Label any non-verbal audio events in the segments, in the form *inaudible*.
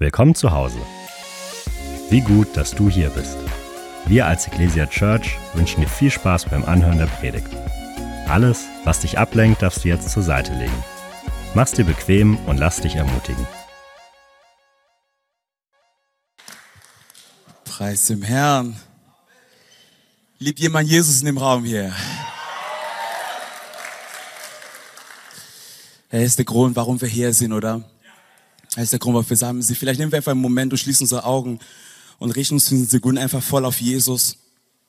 Willkommen zu Hause. Wie gut, dass du hier bist. Wir als Ecclesia Church wünschen dir viel Spaß beim Anhören der Predigt. Alles, was dich ablenkt, darfst du jetzt zur Seite legen. Mach's dir bequem und lass dich ermutigen. Preis dem Herrn. Liebt jemand Jesus in dem Raum hier? Er ist der Grund, warum wir hier sind, oder? Er ist der Grund, warum wir sagen, vielleicht nehmen wir einfach einen Moment und schließen unsere Augen und richten uns für eine Sekunde einfach voll auf Jesus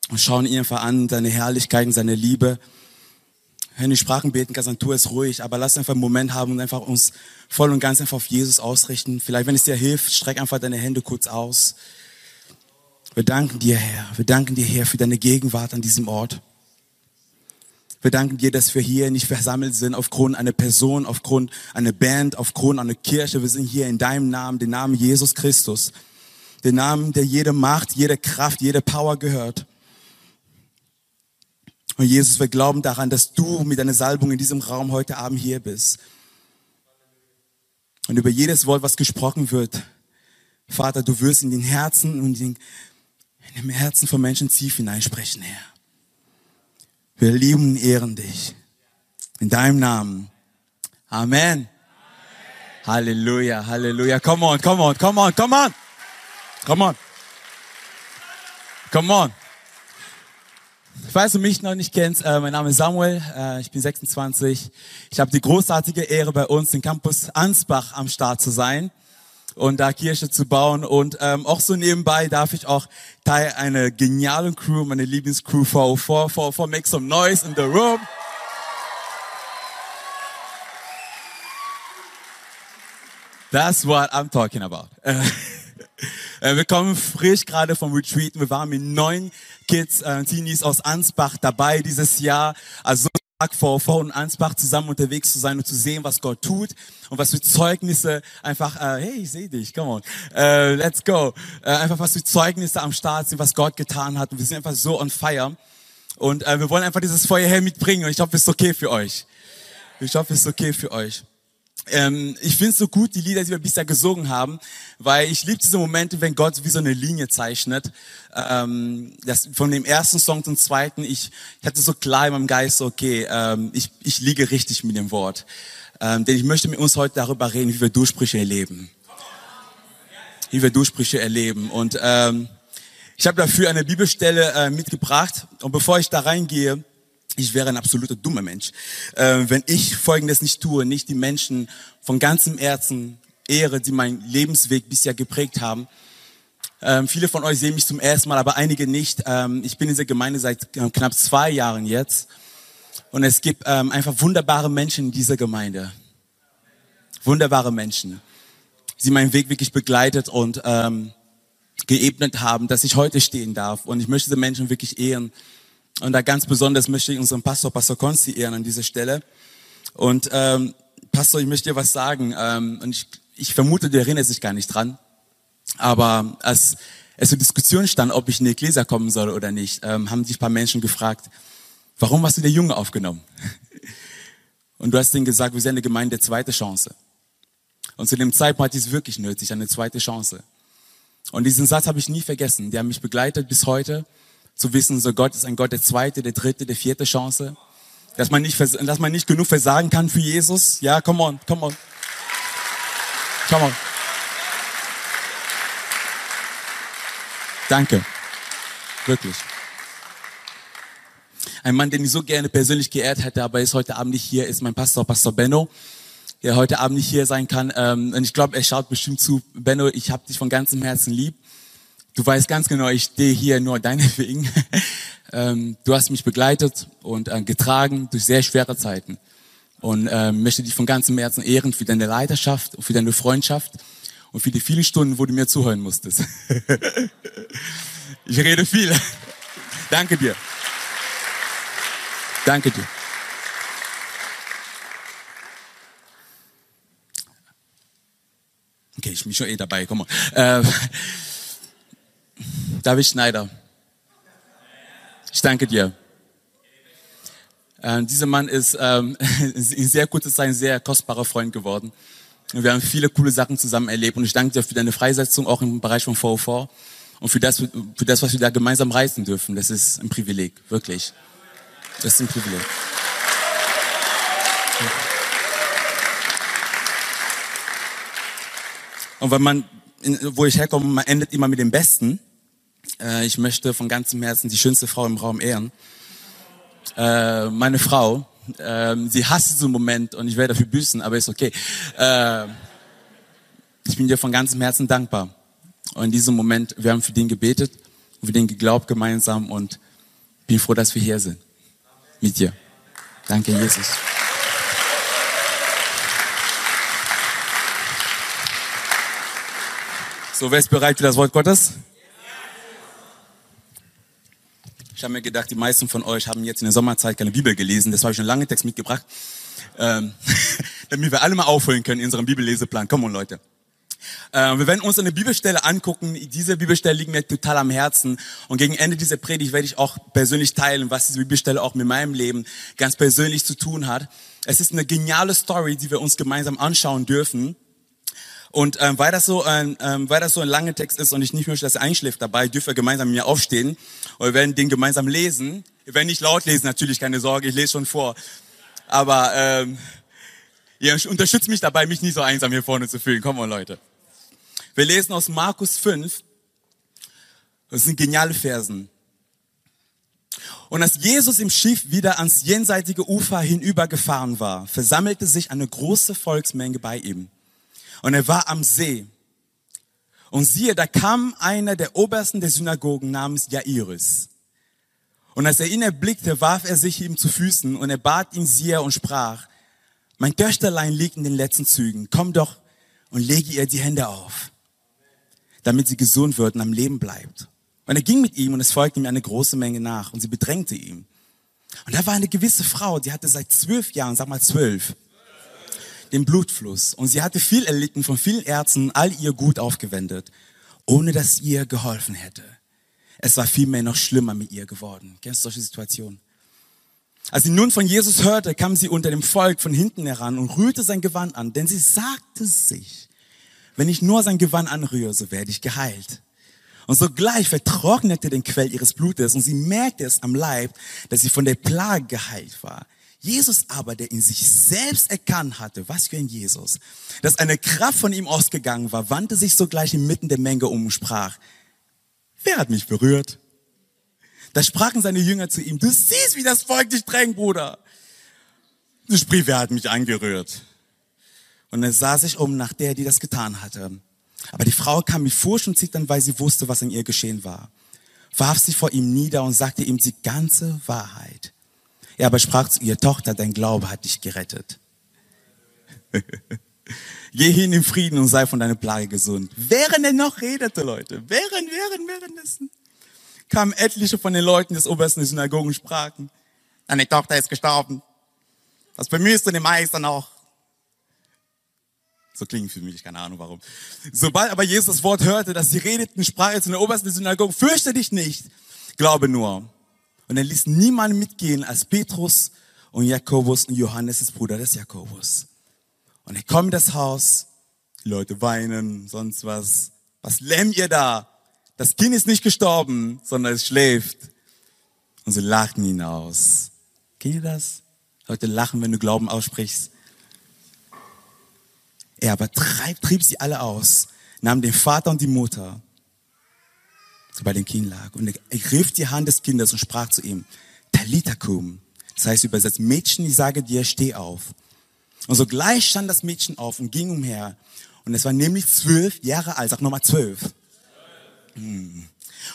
und schauen ihn einfach an, seine Herrlichkeit und seine Liebe. Wenn du Sprachen beten kannst, dann tu es ruhig, aber lass einfach einen Moment haben und einfach uns voll und ganz einfach auf Jesus ausrichten. Vielleicht, wenn es dir hilft, streck einfach deine Hände kurz aus. Wir danken dir, Herr. Wir danken dir, Herr, für deine Gegenwart an diesem Ort. Wir danken dir, dass wir hier nicht versammelt sind aufgrund einer Person, aufgrund einer Band, aufgrund einer Kirche. Wir sind hier in deinem Namen, den Namen Jesus Christus. Den Namen, der jede Macht, jede Kraft, jede Power gehört. Und Jesus, wir glauben daran, dass du mit deiner Salbung in diesem Raum heute Abend hier bist. Und über jedes Wort, was gesprochen wird, Vater, du wirst in den Herzen und in, dem Herzen von Menschen tief hineinsprechen, Herr. Wir lieben und ehren dich. In deinem Namen. Amen. Amen. Halleluja, Halleluja. Come on, come on, come on, come on. Come on. Come on. Falls du mich noch nicht kennst, äh, mein Name ist Samuel, äh, ich bin 26. Ich habe die großartige Ehre, bei uns im Campus Ansbach am Start zu sein und da Kirche zu bauen. Und ähm, auch so nebenbei darf ich auch Teil einer genialen Crew, meine Lieblingscrew V4, V4 make some noise in the room. That's what I'm talking about. *laughs* Äh, wir kommen frisch gerade vom Retreat. Wir waren mit neun Kids, äh, Teenies aus Ansbach dabei dieses Jahr. Also vor und Ansbach zusammen unterwegs zu sein und zu sehen, was Gott tut und was für Zeugnisse einfach, äh, hey, ich sehe dich, come on, äh, let's go. Äh, einfach was für Zeugnisse am Start sind, was Gott getan hat und wir sind einfach so on fire und äh, wir wollen einfach dieses Feuer her mitbringen und ich hoffe, es ist okay für euch. Ich hoffe, es ist okay für euch. Ähm, ich finde es so gut, die Lieder, die wir bisher gesungen haben, weil ich liebe diese Momente, wenn Gott wie so eine Linie zeichnet. Ähm, das, von dem ersten Song zum zweiten, ich, ich hatte so klar in meinem Geist, okay, ähm, ich, ich liege richtig mit dem Wort. Ähm, denn ich möchte mit uns heute darüber reden, wie wir Durchbrüche erleben. Wie wir Durchbrüche erleben. Und ähm, ich habe dafür eine Bibelstelle äh, mitgebracht. Und bevor ich da reingehe, ich wäre ein absoluter dummer Mensch, äh, wenn ich Folgendes nicht tue, nicht die Menschen von ganzem Herzen ehre, die meinen Lebensweg bisher geprägt haben. Ähm, viele von euch sehen mich zum ersten Mal, aber einige nicht. Ähm, ich bin in dieser Gemeinde seit äh, knapp zwei Jahren jetzt. Und es gibt ähm, einfach wunderbare Menschen in dieser Gemeinde. Wunderbare Menschen, die meinen Weg wirklich begleitet und ähm, geebnet haben, dass ich heute stehen darf. Und ich möchte diese Menschen wirklich ehren. Und da ganz besonders möchte ich unseren Pastor, Pastor Konsti, ehren an dieser Stelle. Und ähm, Pastor, ich möchte dir was sagen. Ähm, und ich, ich vermute, du erinnerst dich gar nicht dran. Aber als es zur Diskussion stand, ob ich in die Gläser kommen soll oder nicht, ähm, haben sich ein paar Menschen gefragt, warum hast du der Junge aufgenommen? *laughs* Und du hast denen gesagt, wir sind eine Gemeinde der zweite Chance. Und zu dem Zeitpunkt hatte ich es wirklich nötig, eine zweite Chance. Und diesen Satz habe ich nie vergessen. Der hat mich begleitet bis heute zu wissen, so Gott ist ein Gott der zweite, der dritte, der vierte Chance. Dass man nicht, dass man nicht genug versagen kann für Jesus. Ja, come on, come on. Come on. Danke. Wirklich. Ein Mann, den ich so gerne persönlich geehrt hätte, aber ist heute Abend nicht hier, ist mein Pastor, Pastor Benno, der heute Abend nicht hier sein kann. Ähm, und ich glaube, er schaut bestimmt zu. Benno, ich habe dich von ganzem Herzen lieb. Du weißt ganz genau, ich stehe hier nur deinetwegen. *laughs* ähm, du hast mich begleitet und äh, getragen durch sehr schwere Zeiten. Und ähm, möchte dich von ganzem Herzen ehren für deine Leiterschaft und für deine Freundschaft und für die vielen Stunden, wo du mir zuhören musstest. *laughs* ich rede viel. Danke dir. Danke dir. Okay, ich bin schon eh dabei, komm mal. Äh, David Schneider. Ich danke dir. Ähm, dieser Mann ist ähm, *laughs* in sehr kurzer Zeit ein sehr kostbarer Freund geworden. Und wir haben viele coole Sachen zusammen erlebt. Und ich danke dir für deine Freisetzung, auch im Bereich von VV. Und für das, für das, was wir da gemeinsam reisen dürfen. Das ist ein Privileg, wirklich. Das ist ein Privileg. Und wenn man, wo ich herkomme, man endet immer mit dem Besten. Äh, ich möchte von ganzem Herzen die schönste Frau im Raum ehren. Äh, meine Frau, ähm, sie hasst diesen Moment und ich werde dafür büßen, aber ist okay. Äh, ich bin dir von ganzem Herzen dankbar. Und in diesem Moment, wir haben für den gebetet, für den geglaubt gemeinsam und bin froh, dass wir hier sind. Mit dir. Danke, Jesus. So, wer ist bereit für das Wort Gottes? Ich habe mir gedacht, die meisten von euch haben jetzt in der Sommerzeit keine Bibel gelesen. Das habe ich einen langen Text mitgebracht, ähm, *laughs* damit wir alle mal aufholen können in unserem Bibelleseplan. Komm on, Leute. Äh, wir werden uns eine Bibelstelle angucken. Diese Bibelstelle liegt mir total am Herzen. Und gegen Ende dieser Predigt werde ich auch persönlich teilen, was diese Bibelstelle auch mit meinem Leben ganz persönlich zu tun hat. Es ist eine geniale Story, die wir uns gemeinsam anschauen dürfen. Und ähm, weil, das so ein, ähm, weil das so ein langer Text ist und ich nicht möchte, dass er einschläft dabei, dürfen wir gemeinsam mit mir aufstehen und wir werden den gemeinsam lesen. Wir werden nicht laut lesen, natürlich, keine Sorge, ich lese schon vor. Aber ähm, ihr unterstützt mich dabei, mich nicht so einsam hier vorne zu fühlen. Komm mal, Leute. Wir lesen aus Markus 5. Das sind geniale Versen. Und als Jesus im Schiff wieder ans jenseitige Ufer hinübergefahren war, versammelte sich eine große Volksmenge bei ihm. Und er war am See. Und siehe, da kam einer der Obersten der Synagogen namens Jairus. Und als er ihn erblickte, warf er sich ihm zu Füßen und er bat ihn sehr und sprach, mein Töchterlein liegt in den letzten Zügen, komm doch und lege ihr die Hände auf, damit sie gesund wird und am Leben bleibt. Und er ging mit ihm und es folgte ihm eine große Menge nach und sie bedrängte ihn. Und da war eine gewisse Frau, die hatte seit zwölf Jahren, sag mal zwölf, den Blutfluss. Und sie hatte viel erlitten, von vielen Ärzten all ihr Gut aufgewendet, ohne dass ihr geholfen hätte. Es war vielmehr noch schlimmer mit ihr geworden. Kennst du solche Situationen? Als sie nun von Jesus hörte, kam sie unter dem Volk von hinten heran und rührte sein Gewand an, denn sie sagte sich, wenn ich nur sein Gewand anrühre, so werde ich geheilt. Und sogleich vertrocknete den Quell ihres Blutes und sie merkte es am Leib, dass sie von der Plage geheilt war. Jesus aber, der in sich selbst erkannt hatte, was für ein Jesus, dass eine Kraft von ihm ausgegangen war, wandte sich sogleich inmitten der Menge um und sprach, wer hat mich berührt? Da sprachen seine Jünger zu ihm, du siehst, wie das Volk dich drängt, Bruder. Du sprichst, wer hat mich angerührt? Und er sah sich um nach der, die das getan hatte. Aber die Frau kam mit Furcht und Zittern, weil sie wusste, was in ihr geschehen war. Warf sich vor ihm nieder und sagte ihm die ganze Wahrheit. Er aber sprach zu ihr, Tochter, dein Glaube hat dich gerettet. *laughs* Geh hin in Frieden und sei von deiner Plage gesund. Während er noch redete, Leute, während, während, währenddessen, kamen etliche von den Leuten des obersten der Synagogen und sprachen, deine Tochter ist gestorben. Was bemühst du den Meister noch? So klingt für mich, keine Ahnung warum. Sobald aber Jesus das Wort hörte, dass sie redeten, sprach er zu den obersten der Synagogen, fürchte dich nicht, glaube nur. Und er ließ niemanden mitgehen als Petrus und Jakobus und Johannes, das Bruder des Jakobus. Und er kommt in das Haus, die Leute weinen, sonst was. Was lämmt ihr da? Das Kind ist nicht gestorben, sondern es schläft. Und sie lachten ihn aus. Kennt ihr das? Leute lachen, wenn du Glauben aussprichst. Er aber treib, trieb sie alle aus, nahm den Vater und die Mutter bei dem Kind lag. Und er griff die Hand des Kindes und sprach zu ihm, Talitakum. Das heißt übersetzt, Mädchen, ich sage dir, steh auf. Und sogleich stand das Mädchen auf und ging umher. Und es war nämlich zwölf Jahre alt, sag nochmal zwölf. Hm.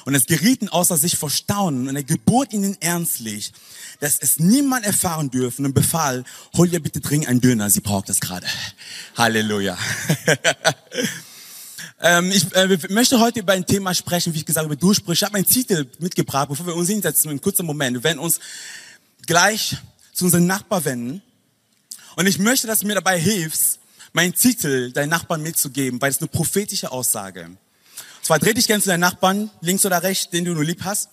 Und es gerieten außer sich vor Staunen und er gebot ihnen ernstlich, dass es niemand erfahren dürfen und befahl, hol ihr bitte dringend einen Döner, sie braucht das gerade. Halleluja. *laughs* Ähm, ich äh, möchte heute über ein Thema sprechen, wie ich gesagt habe, Durchbrüche. Ich habe einen Titel mitgebracht, bevor wir uns hinsetzen, in kurzer Moment. Wir werden uns gleich zu unserem Nachbar wenden. Und ich möchte, dass du mir dabei hilfst, meinen Titel deinen Nachbarn mitzugeben, weil es eine prophetische Aussage. Und zwar dreh dich gerne zu deinen Nachbarn, links oder rechts, den du nur lieb hast.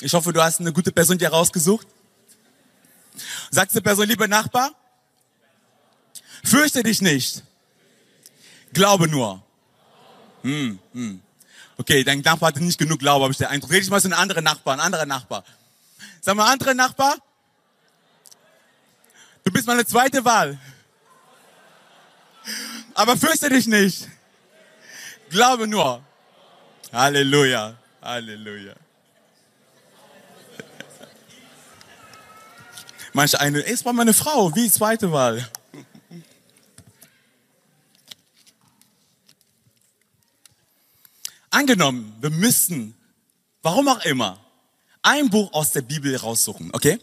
Ich hoffe, du hast eine gute Person dir rausgesucht. Sagst du Person, lieber Nachbar, Fürchte dich nicht. Glaube nur. Hm, hm. Okay, dein Nachbar hatte nicht genug Glaube, habe ich den Eindruck. Red ich mal so einen anderen Nachbar, ein anderer Nachbar. Sag mal, andere Nachbar? Du bist meine zweite Wahl. Aber fürchte dich nicht. Glaube nur. Halleluja. Halleluja. Manche eine, es war meine Frau, wie zweite Wahl. Angenommen, wir müssten, warum auch immer, ein Buch aus der Bibel raussuchen, okay?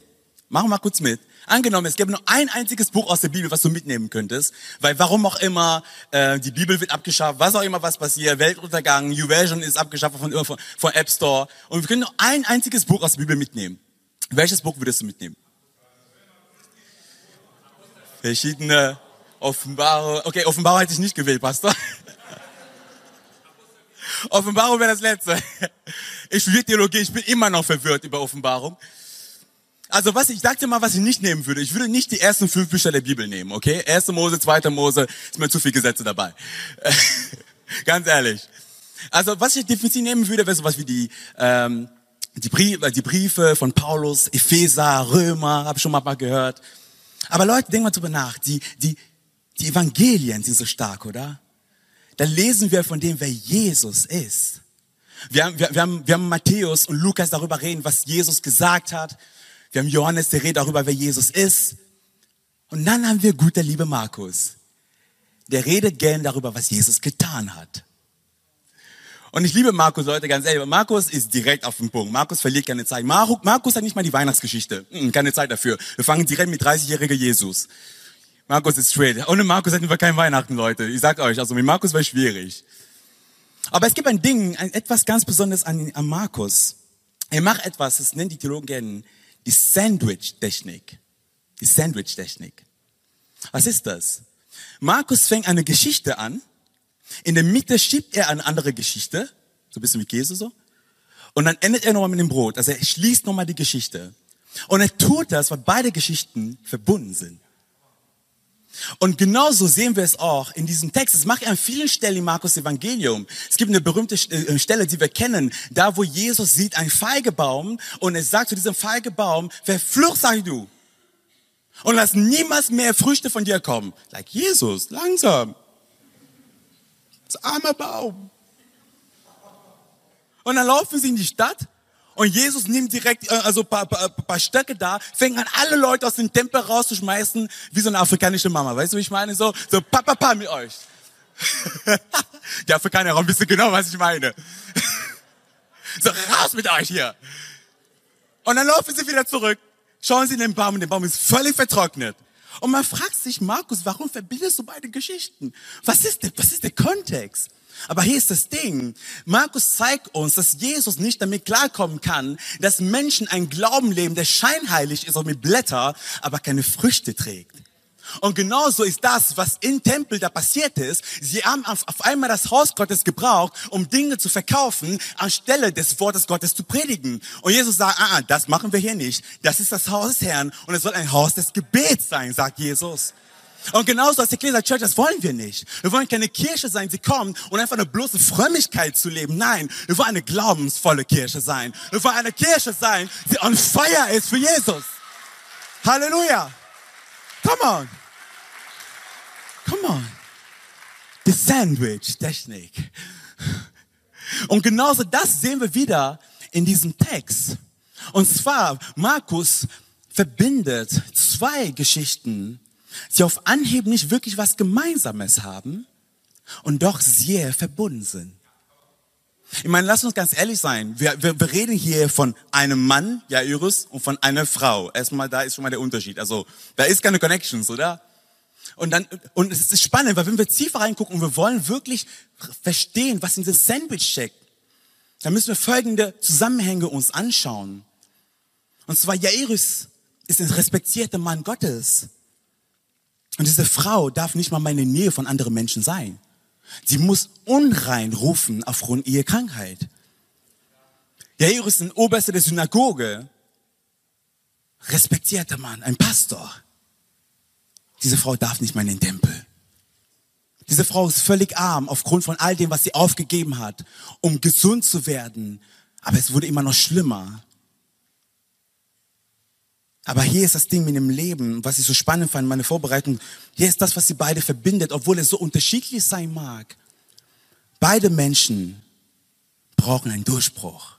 Machen wir mal kurz mit. Angenommen, es gäbe nur ein einziges Buch aus der Bibel, was du mitnehmen könntest, weil warum auch immer, äh, die Bibel wird abgeschafft, was auch immer was passiert, Weltuntergang, YouVersion ist abgeschafft von, von, von App Store und wir können nur ein einziges Buch aus der Bibel mitnehmen. Welches Buch würdest du mitnehmen? Verschiedene Offenbarung. Okay, Offenbarung hätte ich nicht gewählt, Pastor. Offenbarung wäre das letzte. *laughs* Ich studiere Theologie, ich bin immer noch verwirrt über Offenbarung. Also was ich sagte mal, was ich nicht nehmen würde. Ich würde nicht die ersten fünf Bücher der Bibel nehmen, okay? Erste Mose, zweite Mose, ist mir zu viel Gesetze dabei. *laughs* Ganz ehrlich. Also was ich definitiv nehmen würde, wäre sowas wie die ähm, die, Briefe, die Briefe von Paulus, Epheser, Römer, habe ich schon mal gehört. Aber Leute, denken mal drüber nach. Die die die Evangelien sind so stark, oder? Da lesen wir von dem, wer Jesus ist. Wir haben, wir, wir, haben, wir haben Matthäus und Lukas darüber reden, was Jesus gesagt hat. Wir haben Johannes, der redet darüber, wer Jesus ist. Und dann haben wir guter liebe Markus. Der redet gern darüber, was Jesus getan hat. Und ich liebe Markus, Leute, ganz ehrlich. Markus ist direkt auf den Punkt. Markus verliert keine Zeit. Markus hat nicht mal die Weihnachtsgeschichte. Hm, keine Zeit dafür. Wir fangen direkt mit 30-jähriger Jesus. Markus ist straight. Ohne Markus hätten wir kein Weihnachten, Leute. Ich sag euch, also mit Markus war schwierig. Aber es gibt ein Ding, ein, etwas ganz Besonderes an, an Markus. Er macht etwas, das nennen die Theologen gerne die Sandwich-Technik. Die Sandwich-Technik. Was ist das? Markus fängt eine Geschichte an. In der Mitte schiebt er eine andere Geschichte. So ein bisschen wie Käse so. Und dann endet er nochmal mit dem Brot. Also er schließt nochmal die Geschichte. Und er tut das, weil beide Geschichten verbunden sind. Und genauso sehen wir es auch in diesem Text. Das macht an vielen Stellen im Markus Evangelium. Es gibt eine berühmte äh, Stelle, die wir kennen, da wo Jesus sieht einen Feigebaum und er sagt zu diesem Feigebaum, verflucht sei du und lass niemals mehr Früchte von dir kommen. Like Jesus, langsam. Das arme Baum. Und dann laufen sie in die Stadt und Jesus nimmt direkt äh, also paar, paar, paar Stöcke da, fängt an, alle Leute aus dem Tempel rauszuschmeißen, wie so eine afrikanische Mama. Weißt du, wie ich meine? So, so papa, papa mit euch. Die Afrikaner haben wissen genau, was ich meine. *laughs* so, raus mit euch hier. Und dann laufen sie wieder zurück, schauen sie in den Baum und der Baum ist völlig vertrocknet. Und man fragt sich, Markus, warum verbindest du beide Geschichten? Was ist der, was ist der Kontext? Aber hier ist das Ding. Markus zeigt uns, dass Jesus nicht damit klarkommen kann, dass Menschen ein Glauben leben, der scheinheilig ist und mit Blätter, aber keine Früchte trägt. Und genauso ist das, was im Tempel da passiert ist. Sie haben auf, einmal das Haus Gottes gebraucht, um Dinge zu verkaufen, anstelle des Wortes Gottes zu predigen. Und Jesus sagt, ah, ah das machen wir hier nicht. Das ist das Haus des Herrn und es soll ein Haus des Gebets sein, sagt Jesus. Und genauso als Ecclesia Church, das wollen wir nicht. Wir wollen keine Kirche sein, die kommt und einfach eine bloße Frömmigkeit zu leben. Nein, wir wollen eine glaubensvolle Kirche sein. Wir wollen eine Kirche sein, die on fire ist für Jesus. Halleluja. Come on. Come on. Die Sandwich-Technik. Und genauso das sehen wir wieder in diesem Text. Und zwar, Markus verbindet zwei Geschichten sie auf Anhieb nicht wirklich was Gemeinsames haben und doch sehr verbunden sind. Ich meine, lass uns ganz ehrlich sein. Wir, wir, wir reden hier von einem Mann, Jairus, und von einer Frau. Erstmal, da ist schon mal der Unterschied. Also, da ist keine Connections, oder? Und dann, und es ist spannend, weil wenn wir tiefer reingucken und wir wollen wirklich verstehen, was in diesem Sandwich steckt, dann müssen wir folgende Zusammenhänge uns anschauen. Und zwar Jairus ist ein respektierter Mann Gottes. Und diese Frau darf nicht mal meine Nähe von anderen Menschen sein. Sie muss unrein rufen aufgrund ihrer Krankheit. Jairus ist ein Oberster der Synagoge. Respektierter Mann, ein Pastor. diese Frau darf nicht mehr in den Tempel. Diese Frau ist völlig arm aufgrund von all dem, was sie aufgegeben hat, um gesund zu werden. Aber es wurde immer noch schlimmer. Aber hier ist das Ding mit dem Leben, was ich so spannend fand, meine Vorbereitung. Hier ist das, was sie beide verbindet, obwohl es so unterschiedlich sein mag. Beide Menschen brauchen einen Durchbruch.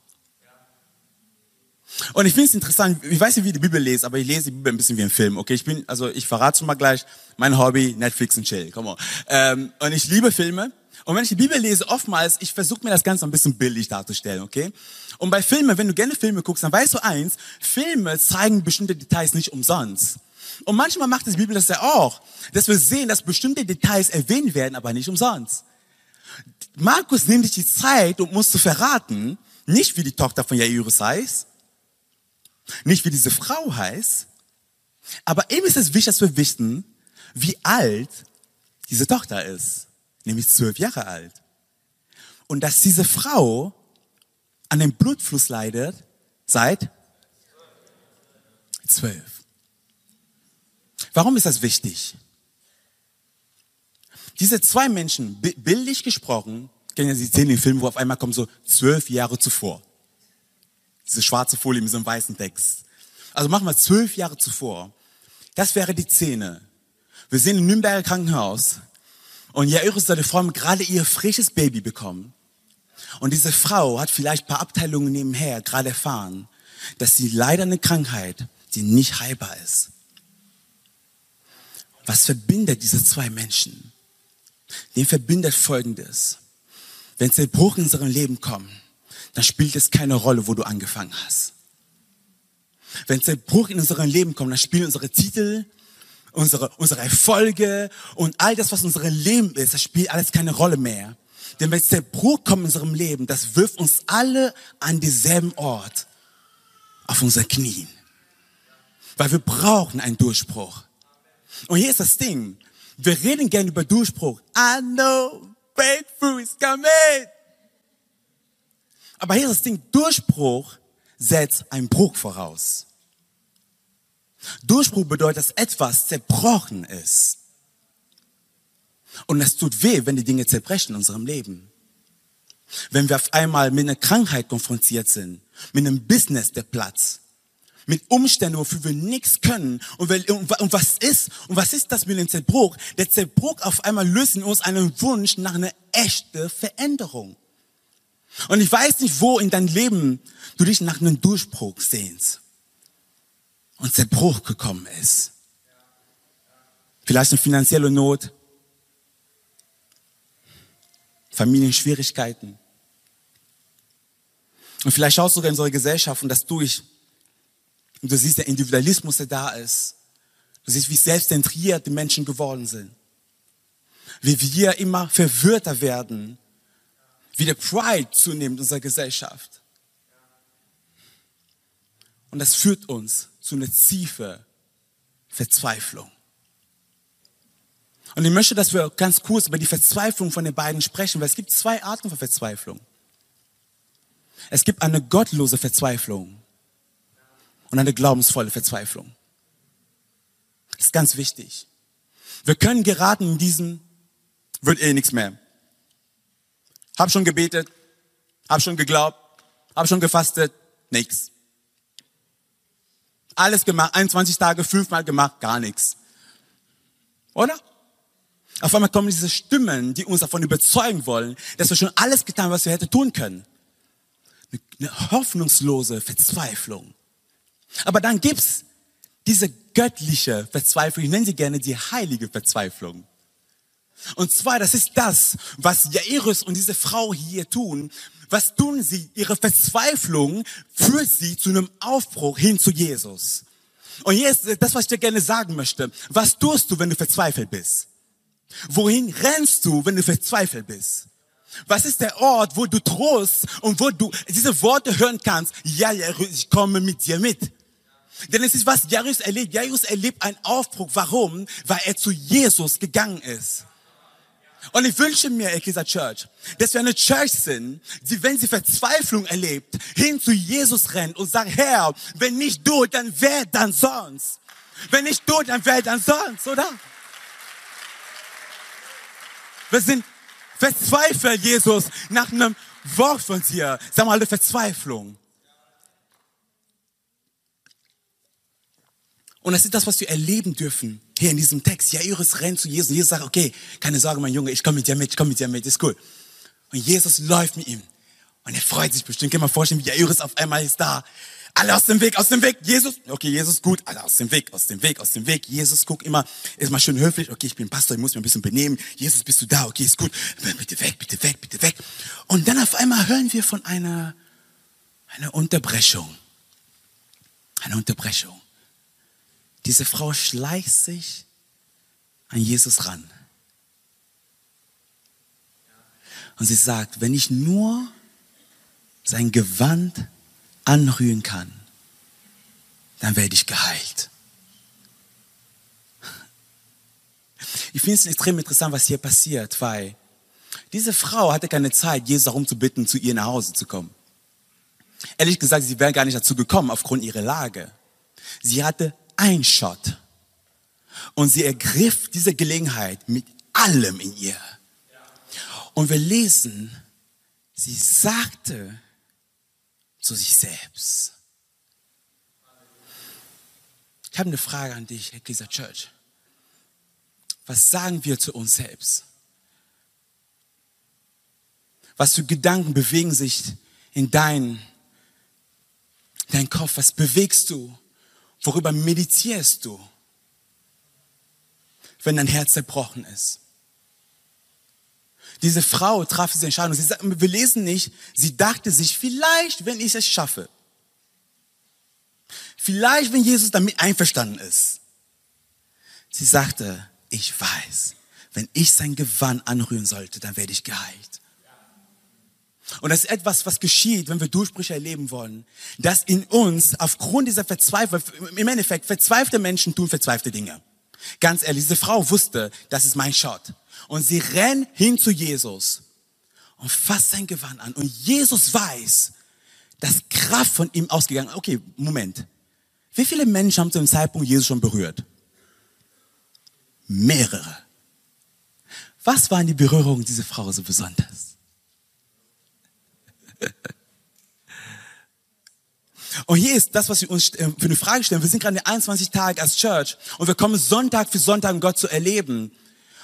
Und ich finde es interessant, ich weiß nicht, wie die Bibel lese, aber ich lese die Bibel ein bisschen wie ein Film, okay? Ich bin, also ich verrate schon mal gleich, mein Hobby, Netflix und Chill, come on. Ähm, und ich liebe Filme. Und wenn ich die Bibel lese, oftmals, ich versuche mir das Ganze ein bisschen billig darzustellen, okay? Und bei Filmen, wenn du gerne Filme guckst, dann weißt du eins, Filme zeigen bestimmte Details nicht umsonst. Und manchmal macht die Bibel das ja auch, dass wir sehen, dass bestimmte Details erwähnt werden, aber nicht umsonst. Markus nimmt sich die Zeit, um uns zu verraten, nicht wie die Tochter von Jairus heißt, nicht wie diese Frau heißt, aber ihm ist es wichtig, dass wir wissen, wie alt diese Tochter ist, nämlich zwölf Jahre alt. Und dass diese Frau an dem Blutfluss leidet seit zwölf. Warum ist das wichtig? Diese zwei Menschen, bildlich gesprochen, kennen Sie sehen den Film, wo auf einmal kommen so zwölf Jahre zuvor. Diese schwarze Folie mit so einem weißen Text. Also machen wir zwölf Jahre zuvor. Das wäre die Szene. Wir sehen im Nürnberger Krankenhaus und Jairus seine Frau haben gerade ihr frisches Baby bekommen. Und diese Frau hat vielleicht ein paar Abteilungen nebenher gerade erfahren, dass sie leider eine Krankheit, die nicht heilbar ist. Was verbindet diese zwei Menschen? Den verbindet Folgendes. Wenn Zerbruch in unserem Leben kommt, dann spielt es keine Rolle, wo du angefangen hast. Wenn Zerbruch in unserem Leben kommt, dann spielen unsere Titel, unsere, unsere Erfolge und all das, was unser Leben ist, das spielt alles keine Rolle mehr. Denn wenn Zerbruch kommt in unserem Leben, das wirft uns alle an denselben Ort, auf unser Knien. Weil wir brauchen einen Durchbruch. Und hier ist das Ding. Wir reden gerne über Durchbruch. I know breakthrough is coming. Aber hier ist das Ding, Durchbruch setzt einen Bruch voraus. Durchbruch bedeutet, dass etwas zerbrochen ist. Und es tut weh, wenn die Dinge zerbrechen in unserem Leben. Wenn wir auf einmal mit einer Krankheit konfrontiert sind, mit einem Business, der Platz, mit Umständen, wofür wir nichts können. Und, was ist, und was ist das mit dem Zerbruch? Der Zerbruch auf einmal löst in uns einen Wunsch nach einer echten Veränderung. Und ich weiß nicht, wo in deinem Leben du dich nach einem Durchbruch sehnst und Zerbruch gekommen ist. Vielleicht eine finanzielle Not, Familienschwierigkeiten. Und vielleicht du sogar in unsere Gesellschaft und das durch. Und du siehst der Individualismus, der da ist. Du siehst, wie selbstzentriert die Menschen geworden sind. Wie wir immer verwirrter werden wie der Pride zunimmt in unserer Gesellschaft. Und das führt uns zu einer tiefen Verzweiflung. Und ich möchte, dass wir ganz kurz über die Verzweiflung von den beiden sprechen, weil es gibt zwei Arten von Verzweiflung. Es gibt eine gottlose Verzweiflung und eine glaubensvolle Verzweiflung. Das ist ganz wichtig. Wir können geraten in diesem, wird eh nichts mehr. Hab schon gebetet, hab schon geglaubt, hab schon gefastet, nichts. Alles gemacht, 21 Tage, fünfmal gemacht, gar nichts. Oder? Auf einmal kommen diese Stimmen, die uns davon überzeugen wollen, dass wir schon alles getan haben, was wir hätten tun können. Eine hoffnungslose Verzweiflung. Aber dann gibt's diese göttliche Verzweiflung, ich nenne sie gerne die heilige Verzweiflung. Und zwar, das ist das, was Jairus und diese Frau hier tun. Was tun sie? Ihre Verzweiflung führt sie zu einem Aufbruch hin zu Jesus. Und ist das, was ich dir gerne sagen möchte. Was tust du, wenn du verzweifelt bist? Wohin rennst du, wenn du verzweifelt bist? Was ist der Ort, wo du Trost und wo du diese Worte hören kannst? Ja, Jairus, ich komme mit dir mit. Denn es ist was Jairus erlebt. Jairus erlebt einen Aufbruch. Warum? Weil er zu Jesus gegangen ist. Und ich wünsche mir, Ecclesia Church, dass wir eine Church sind, die, wenn sie Verzweiflung erlebt, hin zu Jesus rennt und sagt, Herr, wenn nicht du, dann wer dann sonst? Wenn nicht du, dann wer dann sonst, oder? Wir sind verzweifelt, Jesus, nach einem Wort von dir. Sag mal, eine Verzweiflung. Und das ist das, was wir erleben dürfen hier in diesem Text. Jairus rennt zu Jesus Jesus sagt, okay, keine Sorge, mein Junge, ich komme mit dir mit, ich komme mit dir mit, ist cool. Und Jesus läuft mit ihm. Und er freut sich bestimmt. Kann man vorstellen, wie Jairus auf einmal ist da. Alle aus dem Weg, aus dem Weg. Jesus, okay, Jesus, gut. Alle aus dem Weg, aus dem Weg, aus dem Weg. Jesus guckt immer, ist mal schön höflich. Okay, ich bin Pastor, ich muss mich ein bisschen benehmen. Jesus, bist du da? Okay, ist gut. Bitte weg, bitte weg, bitte weg. Und dann auf einmal hören wir von einer, einer Unterbrechung. Eine Unterbrechung. Diese Frau schleicht sich an Jesus ran. Und sie sagt, wenn ich nur sein Gewand anrühren kann, dann werde ich geheilt. Ich finde es extrem interessant, was hier passiert, weil diese Frau hatte keine Zeit, Jesus darum zu bitten, zu ihr nach Hause zu kommen. Ehrlich gesagt, sie wäre gar nicht dazu gekommen, aufgrund ihrer Lage. Sie hatte ein Shot. Und sie ergriff diese Gelegenheit mit allem in ihr. Und wir lesen, sie sagte zu sich selbst. Ich habe eine Frage an dich, Ecclesia Church. Was sagen wir zu uns selbst? Was für Gedanken bewegen sich in dein, dein Kopf? Was bewegst du? Worüber meditierst du, wenn dein Herz zerbrochen ist? Diese Frau traf diese Entscheidung. Sie, wir lesen nicht, sie dachte sich, vielleicht, wenn ich es schaffe. Vielleicht, wenn Jesus damit einverstanden ist. Sie sagte, ich weiß, wenn ich sein Gewand anrühren sollte, dann werde ich geheilt. Und das ist etwas, was geschieht, wenn wir Durchbrüche erleben wollen. Dass in uns, aufgrund dieser Verzweiflung, im Endeffekt, verzweifelte Menschen tun verzweifelte Dinge. Ganz ehrlich, diese Frau wusste, das ist mein Shot. Und sie rennt hin zu Jesus und fasst sein Gewand an. Und Jesus weiß, dass Kraft von ihm ausgegangen ist. Okay, Moment. Wie viele Menschen haben zu dem Zeitpunkt Jesus schon berührt? Mehrere. Was waren die Berührungen dieser Frau so besonders? Und hier ist das, was wir uns äh, für eine Frage stellen. Wir sind gerade in 21 Tagen als Church und wir kommen Sonntag für Sonntag, um Gott zu erleben.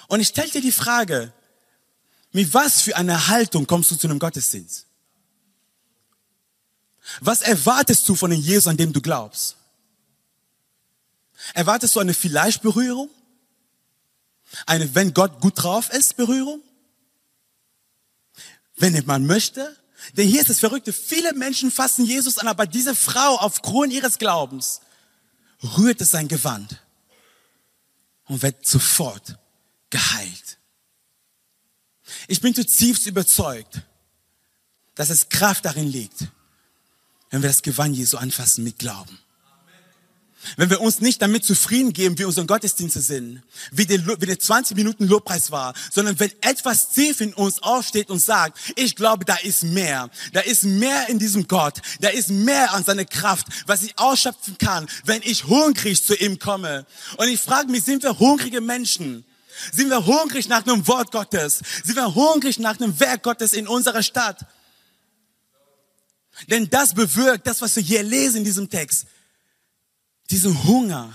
Und ich stelle dir die Frage, mit was für einer Haltung kommst du zu einem Gottesdienst? Was erwartest du von dem Jesus, an dem du glaubst? Erwartest du eine Vielleicht-Berührung? Eine, wenn Gott gut drauf ist, Berührung? Wenn man möchte? Denn hier ist das Verrückte. Viele Menschen fassen Jesus an, aber diese Frau aufgrund ihres Glaubens rührt es sein Gewand und wird sofort geheilt. Ich bin zutiefst überzeugt, dass es Kraft darin liegt, wenn wir das Gewand Jesu anfassen mit Glauben. Wenn wir uns nicht damit zufrieden geben, wie unsere Gottesdienste sind, wie der, wie der 20 Minuten Lobpreis war, sondern wenn etwas tief in uns aufsteht und sagt, ich glaube, da ist mehr, da ist mehr in diesem Gott, da ist mehr an seiner Kraft, was ich ausschöpfen kann, wenn ich hungrig zu ihm komme. Und ich frage mich, sind wir hungrige Menschen? Sind wir hungrig nach einem Wort Gottes? Sind wir hungrig nach einem Werk Gottes in unserer Stadt? Denn das bewirkt, das, was wir hier lesen in diesem Text, diesen Hunger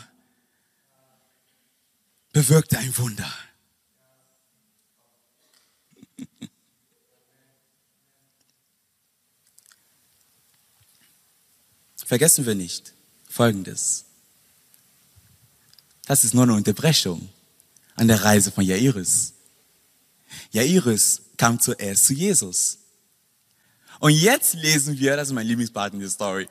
bewirkte ein Wunder. Vergessen wir nicht Folgendes. Das ist nur eine Unterbrechung an der Reise von Jairus. Jairus kam zuerst zu Jesus. Und jetzt lesen wir, das ist mein Lieblingspart in der Story,